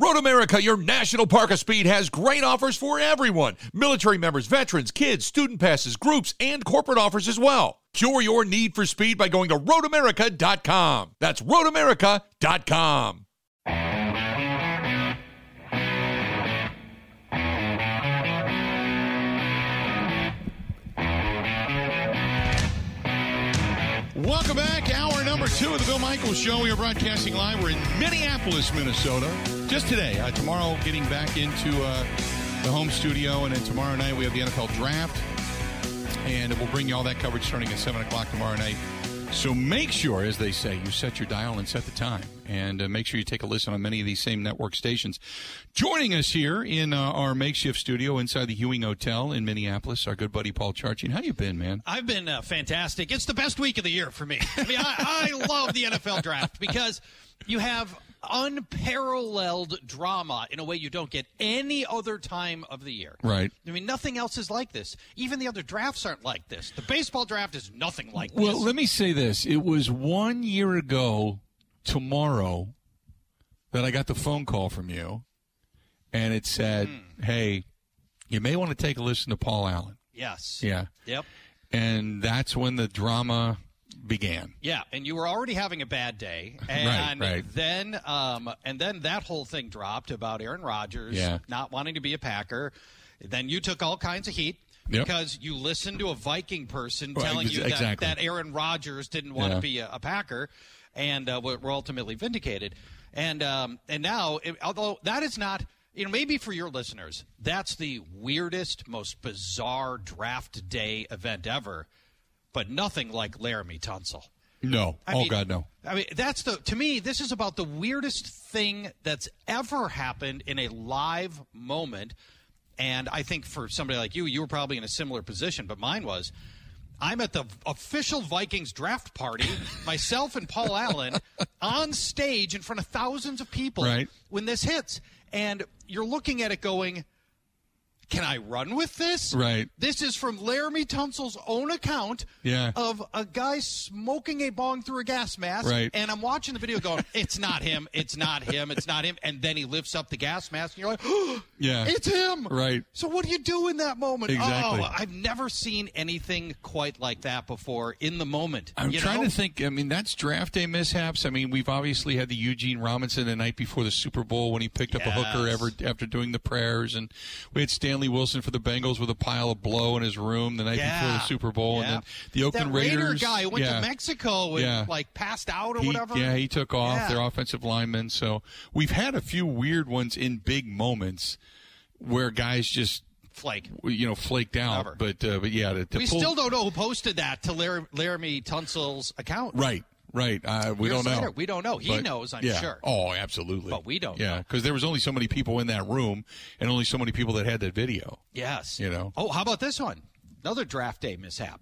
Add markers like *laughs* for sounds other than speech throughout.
Road America, your national park of speed, has great offers for everyone military members, veterans, kids, student passes, groups, and corporate offers as well. Cure your need for speed by going to roadamerica.com. That's roadamerica.com. Welcome back. Two of the Bill Michaels Show. We are broadcasting live. We're in Minneapolis, Minnesota. Just today. Uh, tomorrow, getting back into uh, the home studio. And then tomorrow night, we have the NFL Draft. And we'll bring you all that coverage starting at 7 o'clock tomorrow night. So make sure, as they say, you set your dial and set the time. And uh, make sure you take a listen on many of these same network stations. Joining us here in uh, our makeshift studio inside the Hewing Hotel in Minneapolis, our good buddy Paul Charchian. How you been, man? I've been uh, fantastic. It's the best week of the year for me. I mean, I, I love the NFL draft because you have unparalleled drama in a way you don't get any other time of the year. Right. I mean, nothing else is like this. Even the other drafts aren't like this. The baseball draft is nothing like Well, this. Well, let me say this. It was one year ago tomorrow that I got the phone call from you, and it said, Hmm. hey, you may want to take a listen to Paul Allen. yes. Yeah. Yep. And that's when the drama began. Yeah, and you were already having a bad day, *laughs* and right. then um, and then that whole thing dropped about Aaron Rodgers Yeah. not wanting to be a Packer. Then you took all kinds of heat Yep. because you listened to a Viking person Right, telling you that, exactly. that Aaron Rodgers didn't want Yeah. to be a, a Packer, and uh, were were ultimately vindicated. And um, and now, it- although that is not. You know, maybe for your listeners, that's the weirdest, most bizarre draft day event ever, but nothing like Laremy Tunsil. No. I oh, mean- God, no. I mean, that's the to me. This is about the weirdest thing that's ever happened in a live moment, and I think for somebody like you, you were probably in a similar position, but mine was. I'm at the official Vikings draft party, *laughs* myself and Paul Allen, on stage in front of thousands of people Right. when this hits, and you're looking at it going. Can I run with this? Right. This is from Laremy Tunsil's own account Yeah. of a guy smoking a bong through a gas mask. Right. And I'm watching the video going, *laughs* it's not him, it's not him, it's not him. And then he lifts up the gas mask and you're like, oh, *gasps* Yeah. it's him. Right. So what do you do in that moment? Exactly. Oh, I've never seen anything quite like that before in the moment. I'm trying know? to think. I mean, that's draft day mishaps. I mean, we've obviously had the Eugene Robinson the night before the Super Bowl when he picked up a hooker ever, after doing the prayers, and we had Stanley Wilson for the Bengals with a pile of blow in his room the night before the Super Bowl, Yeah. and then the Oakland that Raider Raiders guy went yeah. to Mexico and Yeah. like passed out or He, whatever. yeah, he took off Yeah. their offensive lineman. So we've had a few weird ones in big moments where guys just Flake. you know flaked out. Never. But uh, but yeah, to, to We pull, still don't know who posted that to Lar- Laremy Tunsil's account. right. Right, uh, we Years don't know. later, we don't know. He But, knows, I'm yeah. sure. Oh, absolutely. But we don't Yeah, because there was only so many people in that room, and only so many people that had that video. Yes. You know. Oh, how about this one? Another draft day mishap.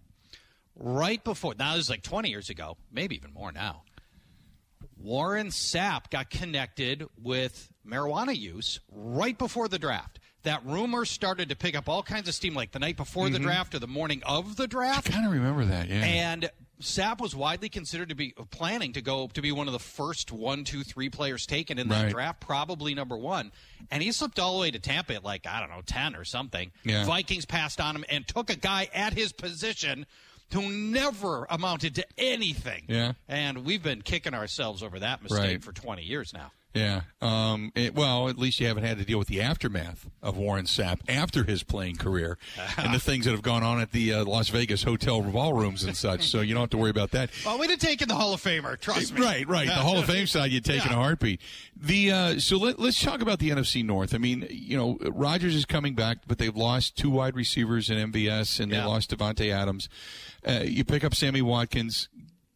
Right before, now this is like 20 years ago, maybe even more now. Warren Sapp got connected with marijuana use right before the draft. That rumor started to pick up all kinds of steam like the night before Mm-hmm. the draft or the morning of the draft. I kind of remember that. Yeah. And Sapp was widely considered to be uh, planning to go to be one of the first one, two, three players taken in that Right. draft, probably number one. And he slipped all the way to Tampa at like, I don't know, 10 or something. Yeah. Vikings passed on him and took a guy at his position who never amounted to anything. Yeah. And we've been kicking ourselves over that mistake Right. for 20 years now. Yeah. Um, it- well, at least you haven't had to deal with the aftermath of Warren Sapp after his playing career *laughs* and the things that have gone on at the uh, Las Vegas hotel ballrooms and such. So you don't have to worry about that. Well, we'd have taken the Hall of Famer, trust me. Right, right. The Hall of Fame side, you'd take in a heartbeat. The uh, so let, let's talk about the NFC North. I mean, you know, Rodgers is coming back, but they've lost two wide receivers in MVS, and they lost Davante Adams. Uh, you pick up Sammy Watkins.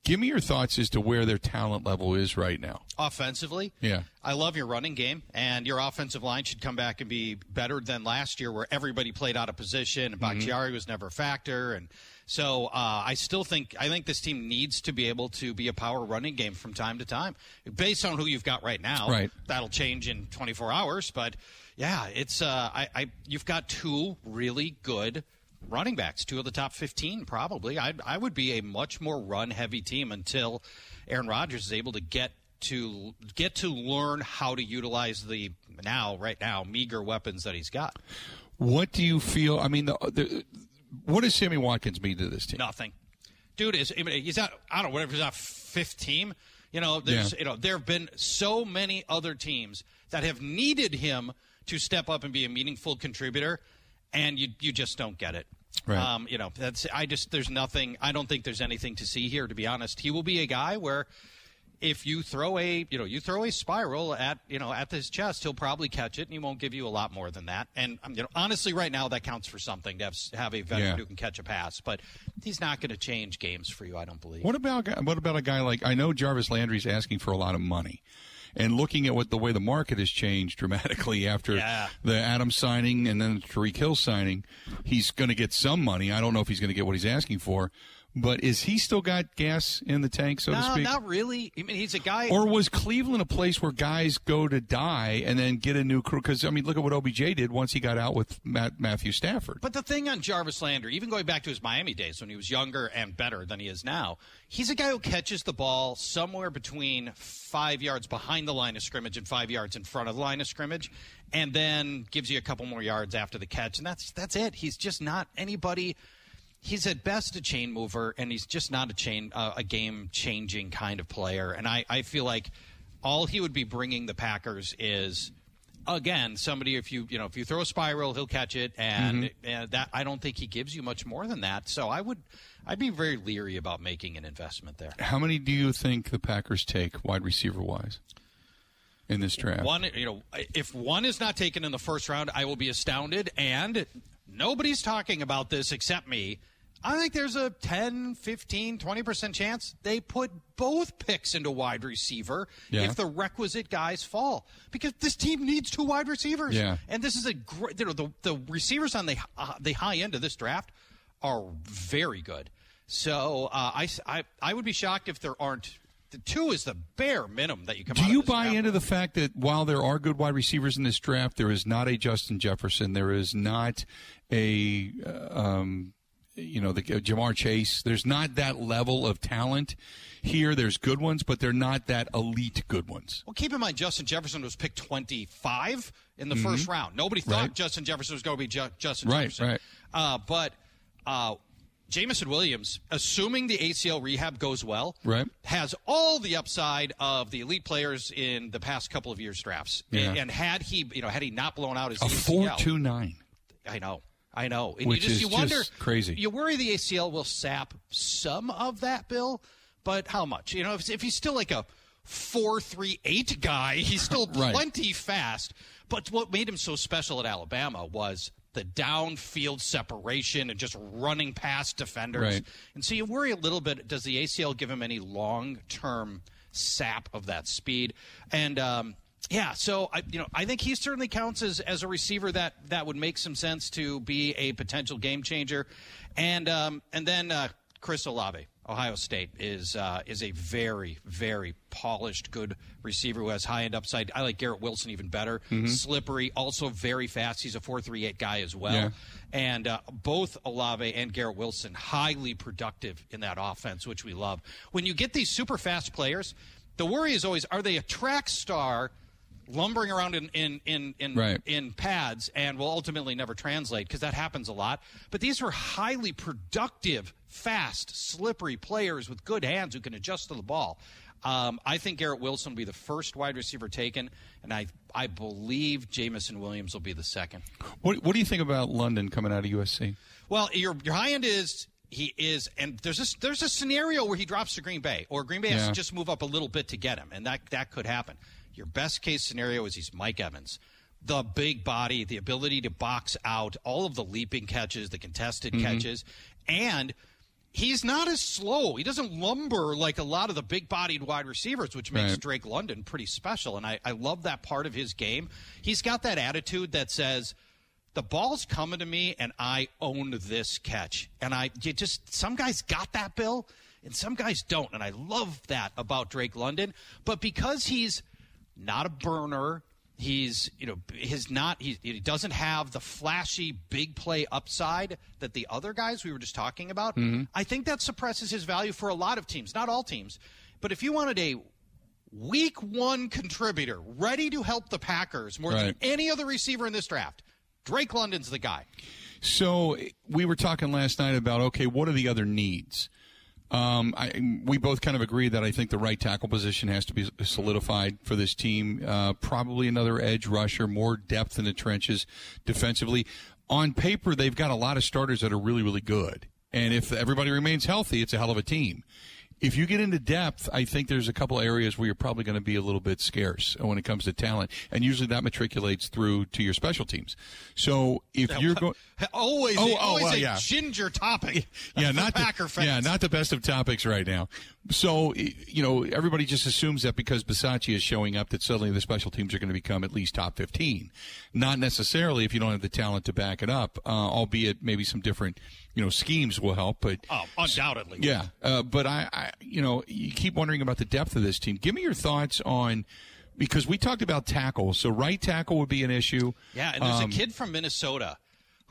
Give me your thoughts as to where their talent level is right now. offensively. Yeah. I love your running game, and your offensive line should come back and be better than last year, where everybody played out of position and Bakhtiari was never a factor. And so uh, I still think I think this team needs to be able to be a power running game from time to time, based on who you've got right now. Right. That'll change in 24 hours, but yeah, it's uh, I, I you've got two really good running backs, two of the top 15 probably. I I would be a much more run heavy team until Aaron Rodgers is able to get to get to learn how to utilize the now, right now, meager weapons that he's got. What do you feel? I mean, the, the, what does Sammy Watkins mean to this team? Nothing, dude. Is he's not. I don't know. Whatever. He's not fifth team. You know, there's Yeah. you know there have been so many other teams that have needed him to step up and be a meaningful contributor, and you you just don't get it. Right. Um, you know, that's I just there's nothing. I don't think there's anything to see here. To be honest, he will be a guy where if you throw a you know you throw a spiral at you know at his chest, he'll probably catch it, and he won't give you a lot more than that. And um, you know, honestly, right now that counts for something to have, have a veteran Yeah. who can catch a pass, but he's not going to change games for you. I don't believe. What about what about a guy like I know Jarvis Landry's asking for a lot of money, and looking at what the way the market has changed dramatically *laughs* after Yeah. the Adams signing and then the Tyreek Hill signing, he's going to get some money. I don't know if he's going to get what he's asking for, but is he still got gas in the tank, so to speak? not really. I mean, he's a guy. Or was Cleveland a place where guys go to die and then get a new crew? Because I mean, look at what OBJ did once he got out with Matt, Matthew Stafford. But the thing on Jarvis Landry, even going back to his Miami days when he was younger and better than he is now, he's a guy who catches the ball somewhere between five yards behind the line of scrimmage and five yards in front of the line of scrimmage, and then gives you a couple more yards after the catch, and that's that's it. He's just not anybody. He's at best a chain mover, and he's just not a chain uh, a game changing kind of player. And I, I feel like all he would be bringing the Packers is again somebody if you you know if you throw a spiral he'll catch it. And uh, that I don't think he gives you much more than that. So I would I'd be very leery about making an investment there. How many do you think the Packers take wide receiver wise in this draft? one you know if one is not taken in the first round I will be astounded. And nobody's talking about this except me I think there's a 10, 15, 20% chance they put both picks into wide receiver Yeah. if the requisite guys fall. Because this team needs two wide receivers. Yeah. And this is a great, you know, the, the receivers on the, uh, the high end of this draft are very good. So uh, I, I, I would be shocked if there aren't. The two is the bare minimum that you come Do you buy draft into the fact that while there are good wide receivers in this draft, there is not a Justin Jefferson, there is not a uh, um, you know the Ja'Marr Chase. There's not that level of talent here. There's good ones, but they're not that elite good ones. Well, keep in mind, Justin Jefferson was picked 25 in the first round. Nobody thought Mm-hmm. Right. Justin Jefferson was going to be Ju- Justin Right, Jefferson. right. Uh, but uh, Jameson Williams, assuming the ACL rehab goes well, Right. has all the upside of the elite players in the past couple of years drafts. Yeah. And, and had he, you know, had he not blown out his A ACL, four two nine. I know. I know. And Which you just, is you wonder, just crazy. You worry the ACL will sap some of that, Bill, but how much? You know, if, if he's still like a four three eight guy, *laughs* he's still Right. plenty fast. But what made him so special at Alabama was the downfield separation and just running past defenders. Right. And so you worry a little bit. Does the ACL give him any long term sap of that speed? And um, yeah, so I, you know, I think he certainly counts as, as a receiver that that would make some sense to be a potential game changer. And um, and then uh, Chris Olave, Ohio State is uh, is a very very polished, good receiver who has high end upside. I like Garrett Wilson even better. Slippery, also very fast. He's a four three eight guy as well. Yeah. And uh, both Olave and Garrett Wilson highly productive in that offense, which we love. When you get these super fast players, the worry is always: are they a track star? Lumbering around in in in in, Right. in pads and will ultimately never translate because that happens a lot. But these were highly productive, fast, slippery players with good hands who can adjust to the ball. Um, I think Garrett Wilson will be the first wide receiver taken, and I I believe Jameson Williams will be the second. What What do you think about London coming out of USC? Well, your your high end is he is, and there's a there's a scenario where he drops to Green Bay, or Green Bay has to just move up a little bit to get him, and that that could happen. Your best case scenario is he's Mike Evans, the big body, the ability to box out, all of the leaping catches, the contested mm-hmm. catches, and. He's not as slow. He doesn't lumber like a lot of the big bodied wide receivers, which makes Right. Drake London pretty special. And I, I love that part of his game. He's got that attitude that says, the ball's coming to me and I own this catch. And I you just some guys got that bill and some guys don't. And I love that about Drake London. But because he's not a burner, he's you know he's not he, he doesn't have the flashy big play upside that the other guys we were just talking about. Mm-hmm. I think that suppresses his value for a lot of teams, not all teams. But if you wanted a week one contributor, ready to help the Packers more Right. than any other receiver in this draft. Drake London's the guy. So we were talking last night about okay, what are the other needs? Um, I, we both kind of agree that I think the right tackle position has to be solidified for this team. Uh, probably another edge rusher, more depth in the trenches defensively. On paper, they've got a lot of starters that are really, really good. And if everybody remains healthy, it's a hell of a team. If you get into depth, I think there's a couple areas where you're probably going to be a little bit scarce uh, when it comes to talent, and usually that matriculates through to your special teams. So if you're going, *laughs* Always, Oh, oh, always well, a yeah. ginger topic. yeah, *laughs* not Packer the, fans. yeah, not the best of topics right now. So you know, everybody just assumes that because Bisaccia is showing up, that suddenly the special teams are going to become at least top fifteen. Not necessarily if you don't have the talent to back it up. Uh, albeit maybe some different you know schemes will help, but. Oh, undoubtedly. Yeah, uh, but I, I, you know, you keep wondering about the depth of this team. Give me your thoughts on because we talked about tackle. So right tackle would be an issue. Yeah, and there's Um, a kid from Minnesota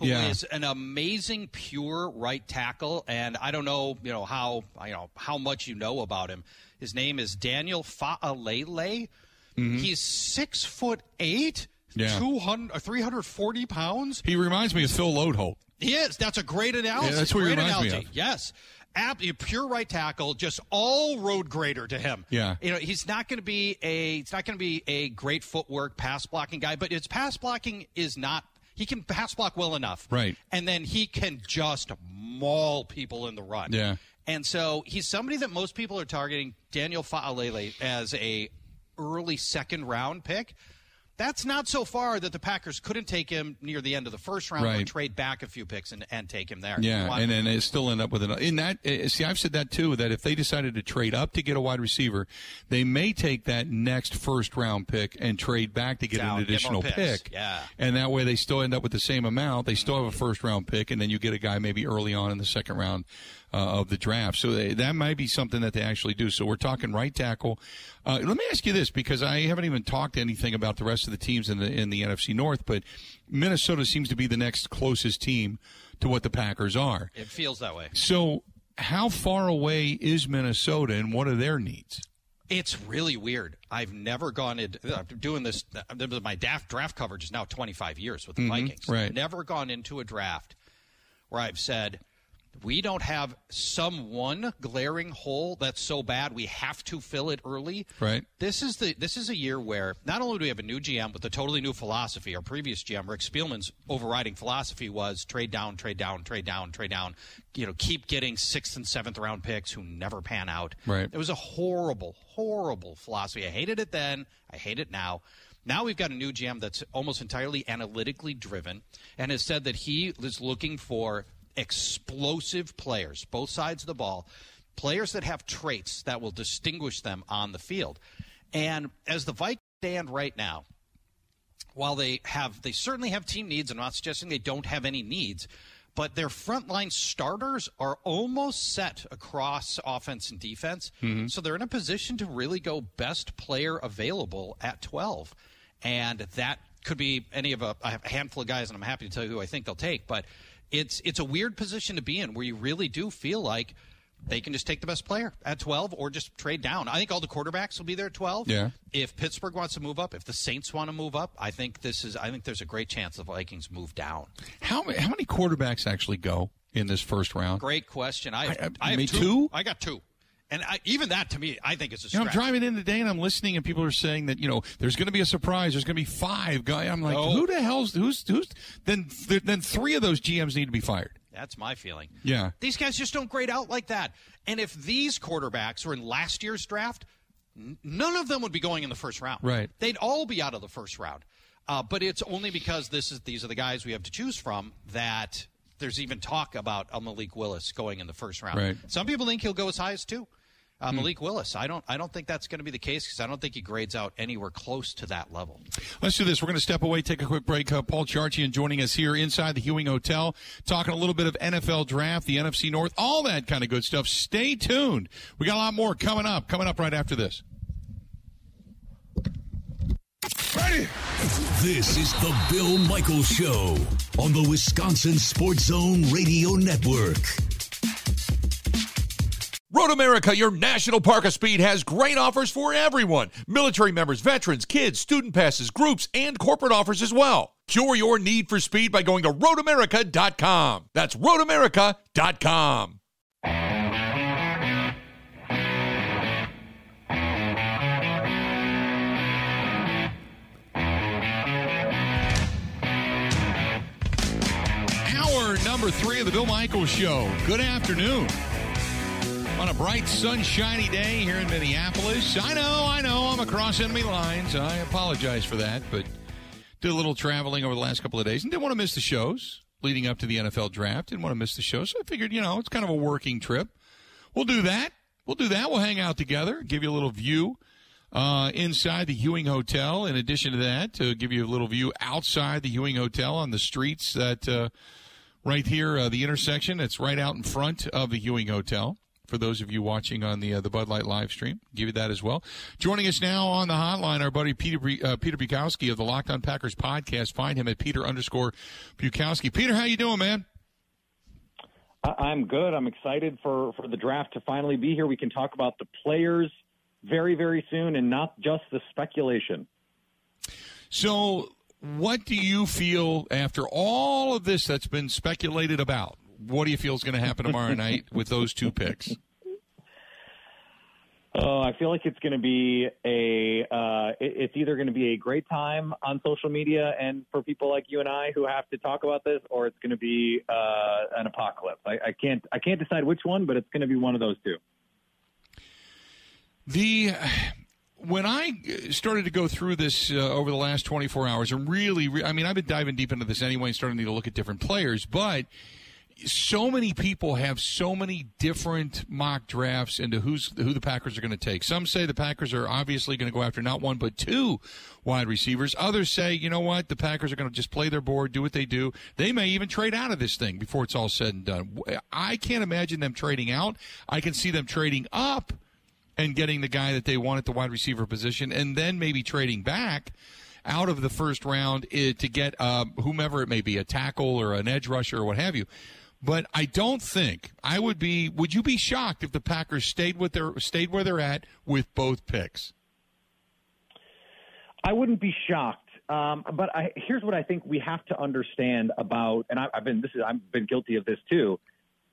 who is Yeah. an amazing pure right tackle, and I don't know, you know how you know how much you know about him. His name is Daniel Faalele. He's six foot eight, Mm-hmm. Yeah. 200, 340 pounds. He reminds me of Phil Loadholt. He is. That's a great analogy. Yeah, that's what he great reminds me of. Yes. Ab- pure right tackle, just all road grader to him. Yeah. You know, he's not going to be a he's not going to be a great footwork pass blocking guy, but his pass blocking is not he can pass block well enough. Right. And then he can just maul people in the run. Yeah. And so he's somebody that most people are targeting Daniel Faalele as a early second round pick. That's not so far that the Packers couldn't take him near the end of the first round or trade back a few picks and, and take him there. Yeah, Why- and then it still end up with an. In that, uh, see, I've said that too. That if they decided to trade up to get a wide receiver, they may take that next first round pick and trade back to get Down, an additional picks. pick. Yeah. and that way they still end up with the same amount. They still have a first round pick, and then you get a guy maybe early on in the second round uh, of the draft. So they, that might be something that they actually do. So we're talking right tackle. Uh, let me ask you this because I haven't even talked anything about the rest of the teams in the in the NFC North, but Minnesota seems to be the next closest team to what the Packers are. it feels that way. So, how far away is Minnesota, and what are their needs? It's really weird. I've never gone into I'm doing this. My draft draft coverage is now 25 years with the Vikings. Mm-hmm. right. Never gone into a draft where I've said we don't have some one glaring hole that's so bad we have to fill it early. Right. This is the this is a year where not only do we have a new GM with a totally new philosophy. Our previous GM Rick Spielman's overriding philosophy was trade down, trade down, trade down, trade down. You know, keep getting sixth and seventh round picks who never pan out. Right. It was a horrible, horrible philosophy. I hated it then. I hate it now. Now we've got a new GM that's almost entirely analytically driven and has said that he is looking for explosive players, both sides of the ball, players that have traits that will distinguish them on the field. And as the Vikings stand right now, while they have they certainly have team needs, I'm not suggesting they don't have any needs, but their frontline starters are almost set across offense and defense. Mm-hmm. So they're in a position to really go best player available at 12. And that could be any of a, a handful of guys, and I'm happy to tell you who I think they'll take. But it's it's a weird position to be in where you really do feel like they can just take the best player at 12 or just trade down. I think all the quarterbacks will be there at 12. Yeah. If Pittsburgh wants to move up, if the Saints want to move up, I think this is I think there's a great chance the Vikings move down. How how many quarterbacks actually go in this first round? Great question. I I- have, I I have two. two? I got two. And I, even that to me, I think it's a You know, I'm driving in today and I'm listening, and people are saying that you know there's going to be a surprise. There's going to be five guys. I'm like, No. who the hell's who's who's? Then then three of those GMs need to be fired. That's my feeling. Yeah. These guys just don't grade out like that. And if these quarterbacks were in last year's draft, n- none of them would be going in the first round. Right. They'd all be out of the first round. Uh, but it's only because this is these are the guys we have to choose from that there's even talk about a Malik Willis going in the first round. Right. Some people think he'll go as high as two. Uh, Malik Willis. I don't. I don't think that's going to be the case because I don't think he grades out anywhere close to that level. Let's do this. We're going to step away, take a quick break. Uh, Paul Charchian joining us here inside the Hewing Hotel, talking a little bit of NFL draft, the NFC North, all that kind of good stuff. Stay tuned. We got a lot more coming up. Coming up right after this. Ready? This is the Bill Michaels Show on the Wisconsin Sports Zone Radio Network. Road America, your national park of speed, has great offers for everyone military members, veterans, kids, student passes, groups, and corporate offers as well. Cure your need for speed by going to roadamerica.com. That's roadamerica.com. Hour number three of the Bill Michaels Show. Good afternoon. On a bright, sunshiny day here in Minneapolis. I know, I know, I'm across enemy lines. I apologize for that, but did a little traveling over the last couple of days and didn't want to miss the shows leading up to the NFL draft. Didn't want to miss the show, so I figured, you know, it's kind of a working trip. We'll do that. We'll do that. We'll hang out together, give you a little view uh, inside the Hewing Hotel. In addition to that, to give you a little view outside the Hewing Hotel on the streets that uh, right here, uh, the intersection. It's right out in front of the Hewing Hotel. For those of you watching on the uh, the Bud Light live stream, give you that as well. Joining us now on the hotline, our buddy Peter uh, Peter Bukowski of the Locked On Packers podcast. Find him at Peter underscore Bukowski. Peter, how you doing, man? I'm good. I'm excited for, for the draft to finally be here. We can talk about the players very, very soon and not just the speculation. So, what do you feel after all of this that's been speculated about? What do you feel is going to happen tomorrow night with those two picks? Oh, I feel like it's going to be a. Uh, it's either going to be a great time on social media and for people like you and I who have to talk about this, or it's going to be uh, an apocalypse. I, I can't. I can't decide which one, but it's going to be one of those two. The when I started to go through this uh, over the last 24 hours, and really, re- I mean, I've been diving deep into this anyway, and starting to look at different players, but so many people have so many different mock drafts into who's who the Packers are going to take. Some say the Packers are obviously going to go after not one but two wide receivers. Others say, you know what, the Packers are going to just play their board, do what they do. They may even trade out of this thing before it's all said and done. I can't imagine them trading out. I can see them trading up and getting the guy that they want at the wide receiver position, and then maybe trading back out of the first round eh, to get uh, whomever it may be, a tackle or an edge rusher or what have you. But I don't think I would be. Would you be shocked if the Packers stayed with their stayed where they're at with both picks? I wouldn't be shocked. Um, but I, here's what I think we have to understand about, and I, have been this is I've been guilty of this too,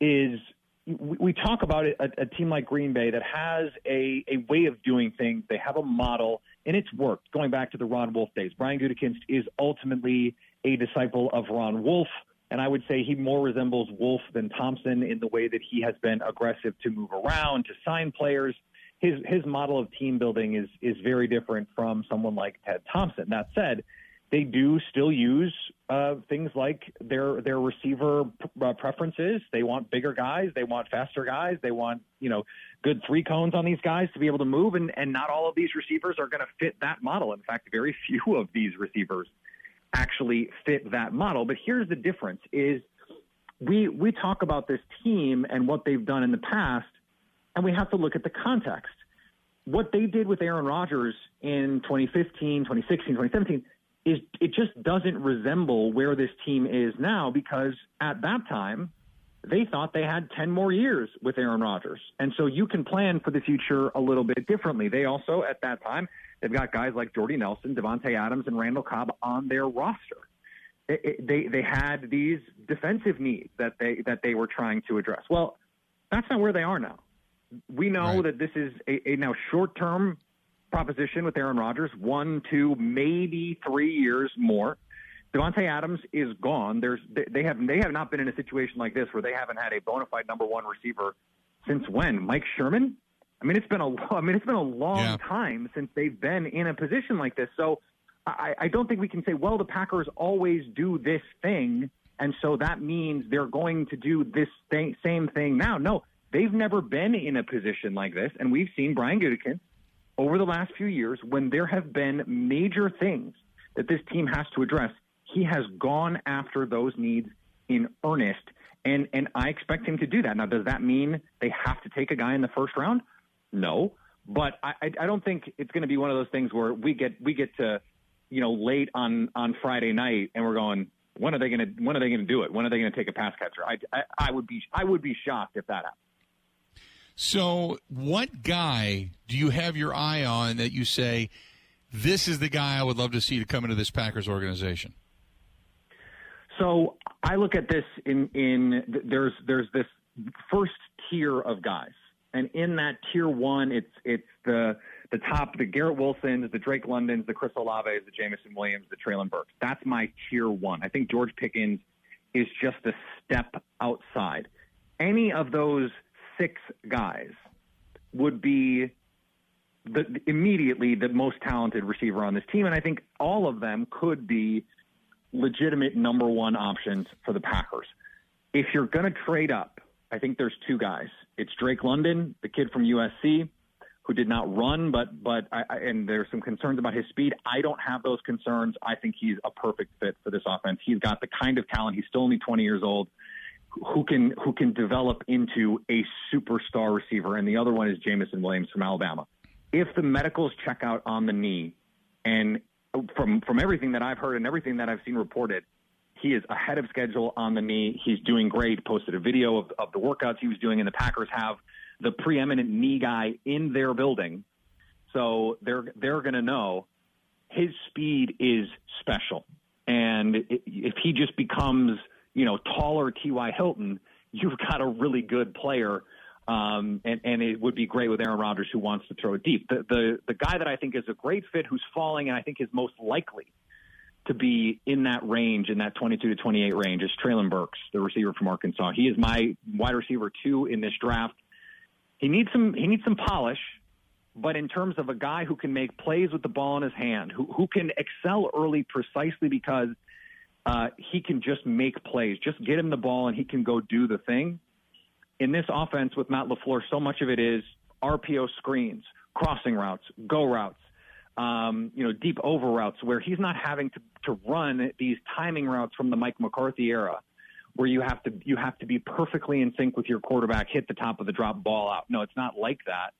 is we, we talk about it, a, a team like Green Bay that has a, a way of doing things. They have a model, and it's worked. Going back to the Ron Wolf days, Brian Gutekunst is ultimately a disciple of Ron Wolf. And I would say he more resembles Wolf than Thompson in the way that he has been aggressive to move around, to sign players. His his model of team building is is very different from someone like Ted Thompson. That said, they do still use uh, things like their their receiver uh, preferences. They want bigger guys, they want faster guys, they want you know good three cones on these guys to be able to move. And and not all of these receivers are going to fit that model. In fact, very *laughs* few of these receivers actually fit that model. But here's the difference: is we we talk about this team and what they've done in the past, and we have to look at the context. What they did with Aaron Rodgers in 2015, 2016, 2017 is it just doesn't resemble where this team is now because at that time they thought they had 10 more years with Aaron Rodgers. And so you can plan for the future a little bit differently. They also at that time They've got guys like Jordy Nelson, Davante Adams, and Randall Cobb on their roster. It, it, they they had these defensive needs that they that they were trying to address. Well, that's not where they are now. We know right. that this is a, a now short term proposition with Aaron Rodgers, one, two, maybe three years more. Davante Adams is gone. There's they have they have not been in a situation like this where they haven't had a bona fide number one receiver since when? Mike Sherman? I mean, it's been a *laughs* I mean, it's been a long yeah. time since they've been in a position like this. So I, I don't think we can say, well, the Packers always do this thing, and so that means they're going to do this thing, same thing now. No, they've never been in a position like this, and we've seen Brian Gutekunst over the last few years when there have been major things that this team has to address. He has gone after those needs in earnest, and and I expect him to do that. Now, does that mean they have to take a guy in the first round? No, but I, I don't think it's going to be one of those things where we get we get to you know late on on Friday night and we're going when are they going to when are they going to do it when are they going to take a pass catcher I, I, I would be I would be shocked if that happened. So, what guy do you have your eye on that you say, this is the guy I would love to see to come into this Packers organization? So I look at this in in there's there's this first tier of guys, and in that tier one, it's it's the the top, the Garrett Wilsons, the Drake Londons, the Chris Olaves, the Jameson Williams, the Treylen Burks. That's my tier one. I think George Pickens is just a step outside. Any of those six guys would be the, immediately the most talented receiver on this team, and I think all of them could be legitimate number one options for the Packers. If you're going to trade up, I think there's two guys. It's Drake London, the kid from USC, who did not run, but but I, I, and there's some concerns about his speed. I don't have those concerns. I think he's a perfect fit for this offense. He's got the kind of talent. He's still only 20 years old. Who can who can develop into a superstar receiver? And the other one is Jameson Williams from Alabama. If the medicals check out on the knee, and from from everything that I've heard and everything that I've seen reported, he is ahead of schedule on the knee. He's doing great. Posted a video of, of the workouts he was doing, and the Packers have the preeminent knee guy in their building, so they're they're going to know his speed is special. And if he just becomes you know taller T.Y. Hilton, you've got a really good player um, and, and it would be great with Aaron Rodgers, who wants to throw it deep. The, the the guy that I think is a great fit, who's falling, and I think is most likely to be in that range, in that 22 to 28 range, is Treylen Burks, the receiver from Arkansas. He is my wide receiver two in this draft. He needs some he needs some polish, but in terms of a guy who can make plays with the ball in his hand, who who can excel early precisely because uh, he can just make plays, just get him the ball and he can go do the thing in this offense with Matt LaFleur, so much of it is RPO screens, crossing routes, go routes, um, you know, deep over routes where he's not having to, to run these timing routes from the Mike McCarthy era where you have to you have to be perfectly in sync with your quarterback, hit the top of the drop ball out. No, it's not like that.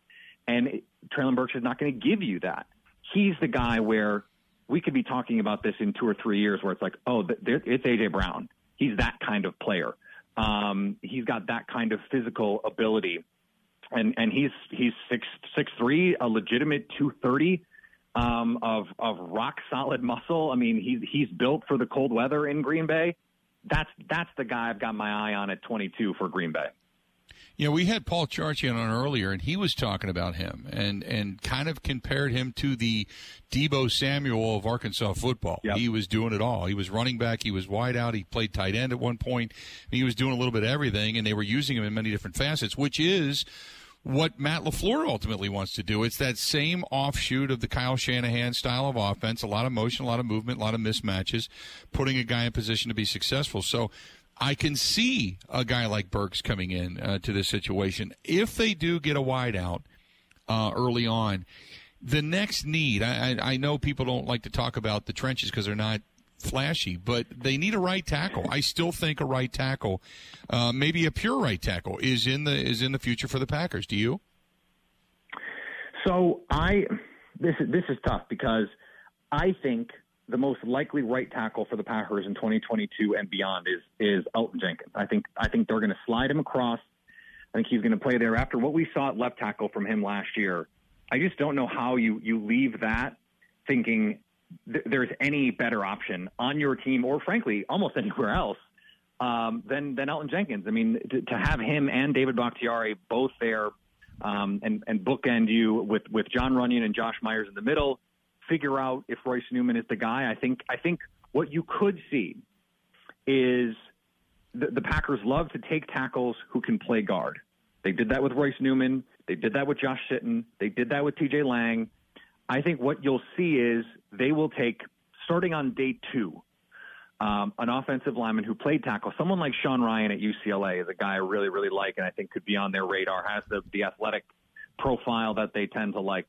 And it, Treylen Burks is not going to give you that. He's the guy where we could be talking about this in two or three years where it's like, oh, it's AJ Brown. He's that kind of player. Um, he's got that kind of physical ability, and and he's he's six six three, a legitimate two thirty um, of of rock solid muscle. I mean, he's he's built for the cold weather in Green Bay. That's that's the guy I've got my eye on at 22 for Green Bay. Yeah, we had Paul Charchian on earlier, and he was talking about him and and kind of compared him to the Deebo Samuel of Arkansas football. Yep. He was doing it all. He was running back. He was wide out. He played tight end at one point. He was doing a little bit of everything, and they were using him in many different facets, which is what Matt LaFleur ultimately wants to do. It's that same offshoot of the Kyle Shanahan style of offense, a lot of motion, a lot of movement, a lot of mismatches, putting a guy in position to be successful. So I can see a guy like Burks coming in uh, to this situation. If they do get a wideout uh, early on, the next need, I, I, know people don't like to talk about the trenches because they're not flashy, but they need a right tackle. I still think a right tackle, uh, maybe a pure right tackle, is in the is in the future for the Packers. Do you? So I this this is tough because I think the most likely right tackle for the Packers in 2022 and beyond is is Elgton Jenkins. I think I think they're going to slide him across. I think he's going to play there. After what we saw at left tackle from him last year, I just don't know how you you leave that thinking th- there's any better option on your team or frankly almost anywhere else um, than than Elgton Jenkins. I mean, to, to have him and David Bakhtiari both there um, and and bookend you with with Jon Runyan and Josh Myers in the middle figure out if Royce Newman is the guy. I think I think what you could see is the, the Packers love to take tackles who can play guard. They did that with Royce Newman. They did that with Josh Sitton. They did that with T.J. Lang. I think what you'll see is they will take starting on day two. Um, an offensive lineman who played tackle, someone like Sean Rhyan at UCLA is a guy I really, really like, and I think could be on their radar. Has the the athletic profile that they tend to like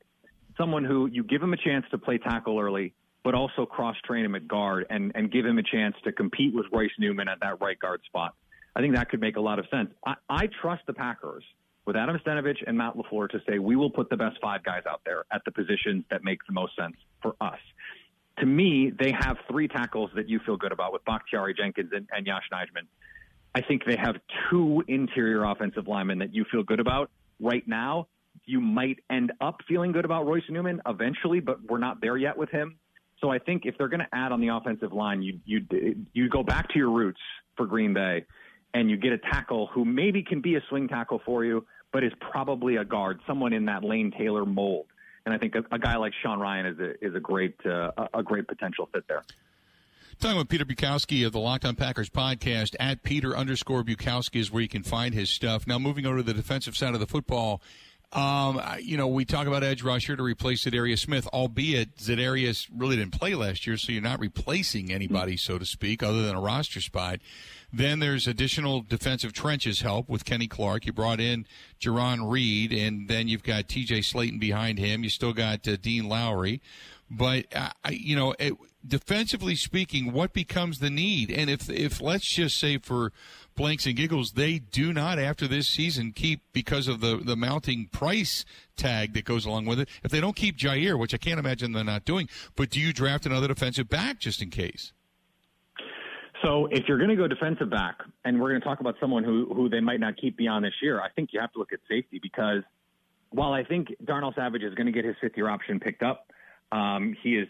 someone who you give him a chance to play tackle early, but also cross train him at guard and, and give him a chance to compete with Royce Newman at that right guard spot. I think that could make a lot of sense. I, I trust the Packers with Adam Stenavich and Matt LaFleur to say, we will put the best five guys out there at the positions that make the most sense for us. To me, they have three tackles that you feel good about with Bakhtiari, Jenkins, and, and Yosh Nijman. I think they have two interior offensive linemen that you feel good about right now, you might end up feeling good about Royce Newman eventually, but we're not there yet with him. So I think if they're going to add on the offensive line, you you you go back to your roots for Green Bay, and you get a tackle who maybe can be a swing tackle for you, but is probably a guard, someone in that Lane Taylor mold. And I think a, a guy like Sean Rhyan is a is a great uh, a great potential fit there. Talking with Peter Bukowski of the Locked On Packers podcast at Peter underscore Bukowski is where you can find his stuff. Now moving over to the defensive side of the football. Um, you know, we talk about edge rusher to replace Za'Darius Smith, albeit Za'Darius really didn't play last year, so you're not replacing anybody, so to speak, other than a roster spot. Then there's additional defensive trenches help with Kenny Clark. You brought in Jarran Reed, and then you've got T.J. Slaton behind him. You still got uh, Dean Lowry, but uh, you know, it, defensively speaking, what becomes the need? And if if let's just say for blanks and giggles, they do not after this season keep because of the the mounting price tag that goes along with it. If they don't keep Jaire, which I can't imagine they're not doing, but do you draft another defensive back just in case? So if you're going to go defensive back, and we're going to talk about someone who who they might not keep beyond this year, I think you have to look at safety because while I think Darnell Savage is going to get his fifth year option picked up, um, he is.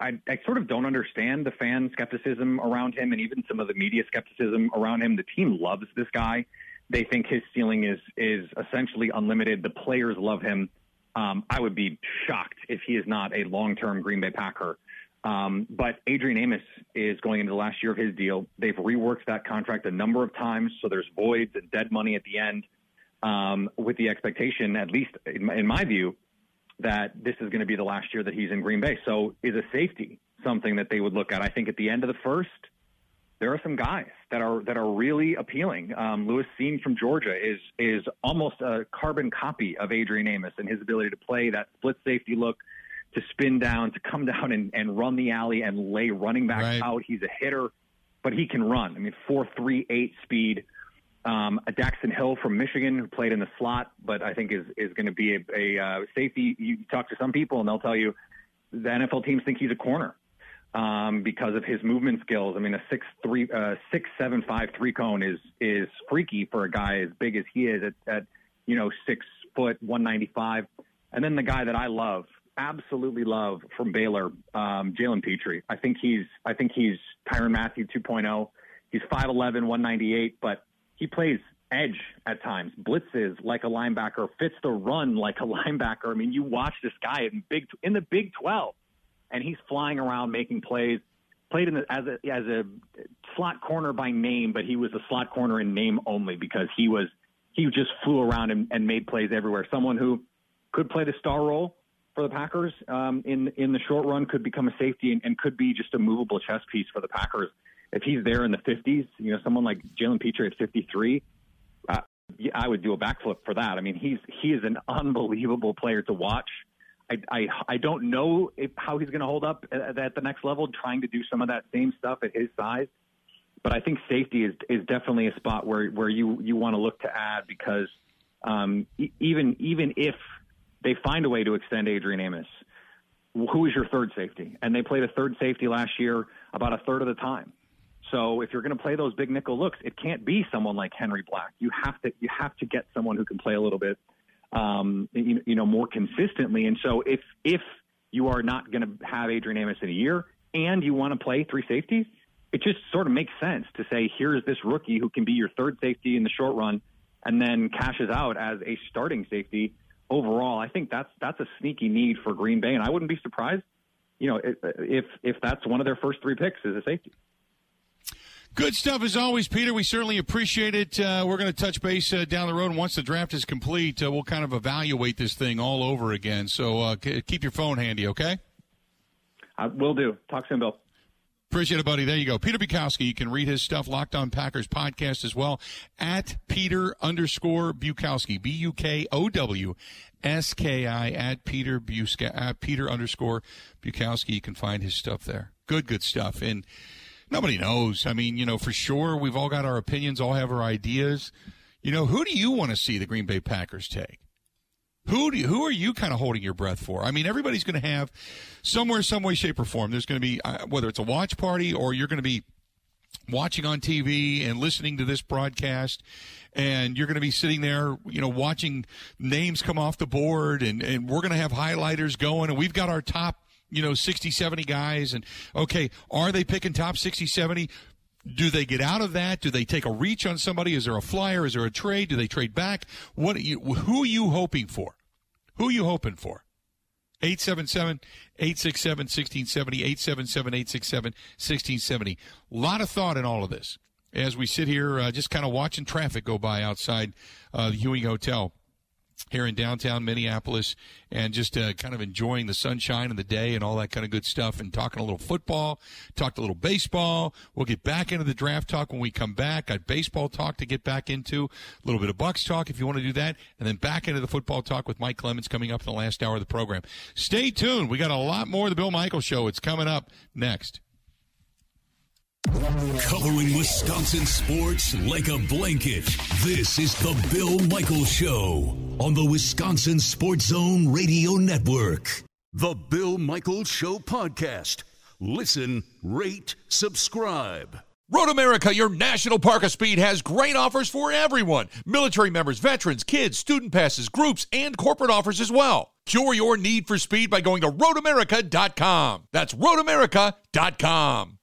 I, I, sort of don't understand the fan skepticism around him, and even some of the media skepticism around him. The team loves this guy. They think his ceiling is is essentially unlimited. The players love him. Um, I would be shocked if he is not a long term Green Bay Packer. Um, but Adrian Amos is going into the last year of his deal. They've reworked that contract a number of times, so there's voids and dead money at the end. Um, with the expectation, at least in my, in my view, that this is going to be the last year that he's in Green Bay. So is a safety something that they would look at? I think at the end of the first, there are some guys that are that are really appealing. Um, Lewis Cine from Georgia is is almost a carbon copy of Adrian Amos and his ability to play that split safety look, to spin down, to come *laughs* down and, and run the alley and lay running back right. out. He's a hitter, but he can run. I mean, four three eight speed. Um, a Daxton Hill from Michigan who played in the slot, but I think is is going to be a, a uh, safety. You talk to some people and they'll tell you the NFL teams think he's a corner um, because of his movement skills. I mean, a six three uh, six seven five three cone is is freaky for a guy as big as he is at, at you know six foot one ninety five. And then the guy that I love, absolutely love from Baylor, um, Jalen Pitre. I think he's I think he's Tyrann Mathieu 2.0. He's 5'11", 198, but he plays edge at times, blitzes like a linebacker, fits the run like a *laughs* linebacker. I mean, you watch this guy in big in the Big 12, and he's flying around making plays. Played in the, as a as a slot corner by name, but he was a slot corner in name only because he was he just flew around and, and made plays everywhere. Someone who could play the star role for the Packers um, in in the short run, could become a safety and, and could be just a movable chess piece for the Packers if he's there in the 50s, you know, someone like Jalen Pitre at 53, uh, I would do a backflip for that. I mean, he's he is an unbelievable player to watch. I I, I don't know if, how he's going to hold up at, at the next level, trying to do some of that same stuff at his size. But I think safety is is definitely a spot where where you you want to look to add because um, even even if they find a way to extend Adrian Amos, who is your third safety? And they played a third safety last year about a third of the time. So if you're going to play those big nickel looks, it can't be someone like Henry Black. You have to you have to get someone who can play a little bit, um, you, you know, more consistently. And so if if you are not going to have Adrian Amos in a year and you want to play three safeties, it just sort of makes sense to say here's this rookie who can be your third safety in the short run, and then cashes out as a starting safety. Overall, I think that's that's a sneaky need for Green Bay, and I wouldn't be surprised, you know, if if that's one of their first three picks is a safety. Good stuff as always, Peter. We certainly appreciate it. Uh, we're going to touch base uh, down the road. And once the draft is complete, uh, we'll kind of evaluate this thing all over again. So uh, keep your phone handy, okay? I will do. Talk soon, Bill. Appreciate it, buddy. There you go. Peter Bukowski. You can read his stuff, Locked On Packers podcast as well, at Peter underscore Bukowski. B U K O W S K I at Peter Buska, at Peter underscore Bukowski. You can find his stuff there. Good, good stuff. And nobody knows. I mean, you know, for sure, we've all got our opinions, all have our ideas. You know, who do you want to see the Green Bay Packers take? Who do you, who are you kind of holding your breath for? I mean, everybody's going to have somewhere, some way, shape, or form. There's going to be uh, whether it's a watch party or you're going to be watching on TV and listening to this broadcast and you're going to be sitting there, you know, watching names come off the board and, and we're going to have highlighters going and we've got our top, you know, 60, 70 guys. And okay, are they picking top 60, 70? Do they get out of that? Do they take a reach on somebody? Is there a flyer? Is there a trade? Do they trade back? What are you, who are you hoping for? Who are you hoping for? 877 867 1670, 877 867 1670. A lot of thought in all of this as we sit here uh, just kind of watching traffic go by outside uh, the Hewing Hotel here in downtown Minneapolis and just uh, kind of enjoying the sunshine and the day and all that kind of good stuff and talking a little football, talked a little baseball. We'll get back into the draft talk when we come back. Got baseball talk to get back into, a little bit of Bucks talk if you want to do that, and then back into the football talk with Mike Clemens coming up in the last hour of the program. Stay tuned. We got a lot more of the Bill Michael show. It's coming up next. Covering Wisconsin sports like a blanket. This is the Bill Michaels Show on the Wisconsin Sports Zone Radio Network. The Bill Michaels Show podcast. Listen, rate, subscribe. Road America, your national park of speed, has great offers for everyone military members, veterans, kids, student passes, groups, and corporate offers as well. Cure your need for speed by going to roadamerica.com. That's roadamerica.com.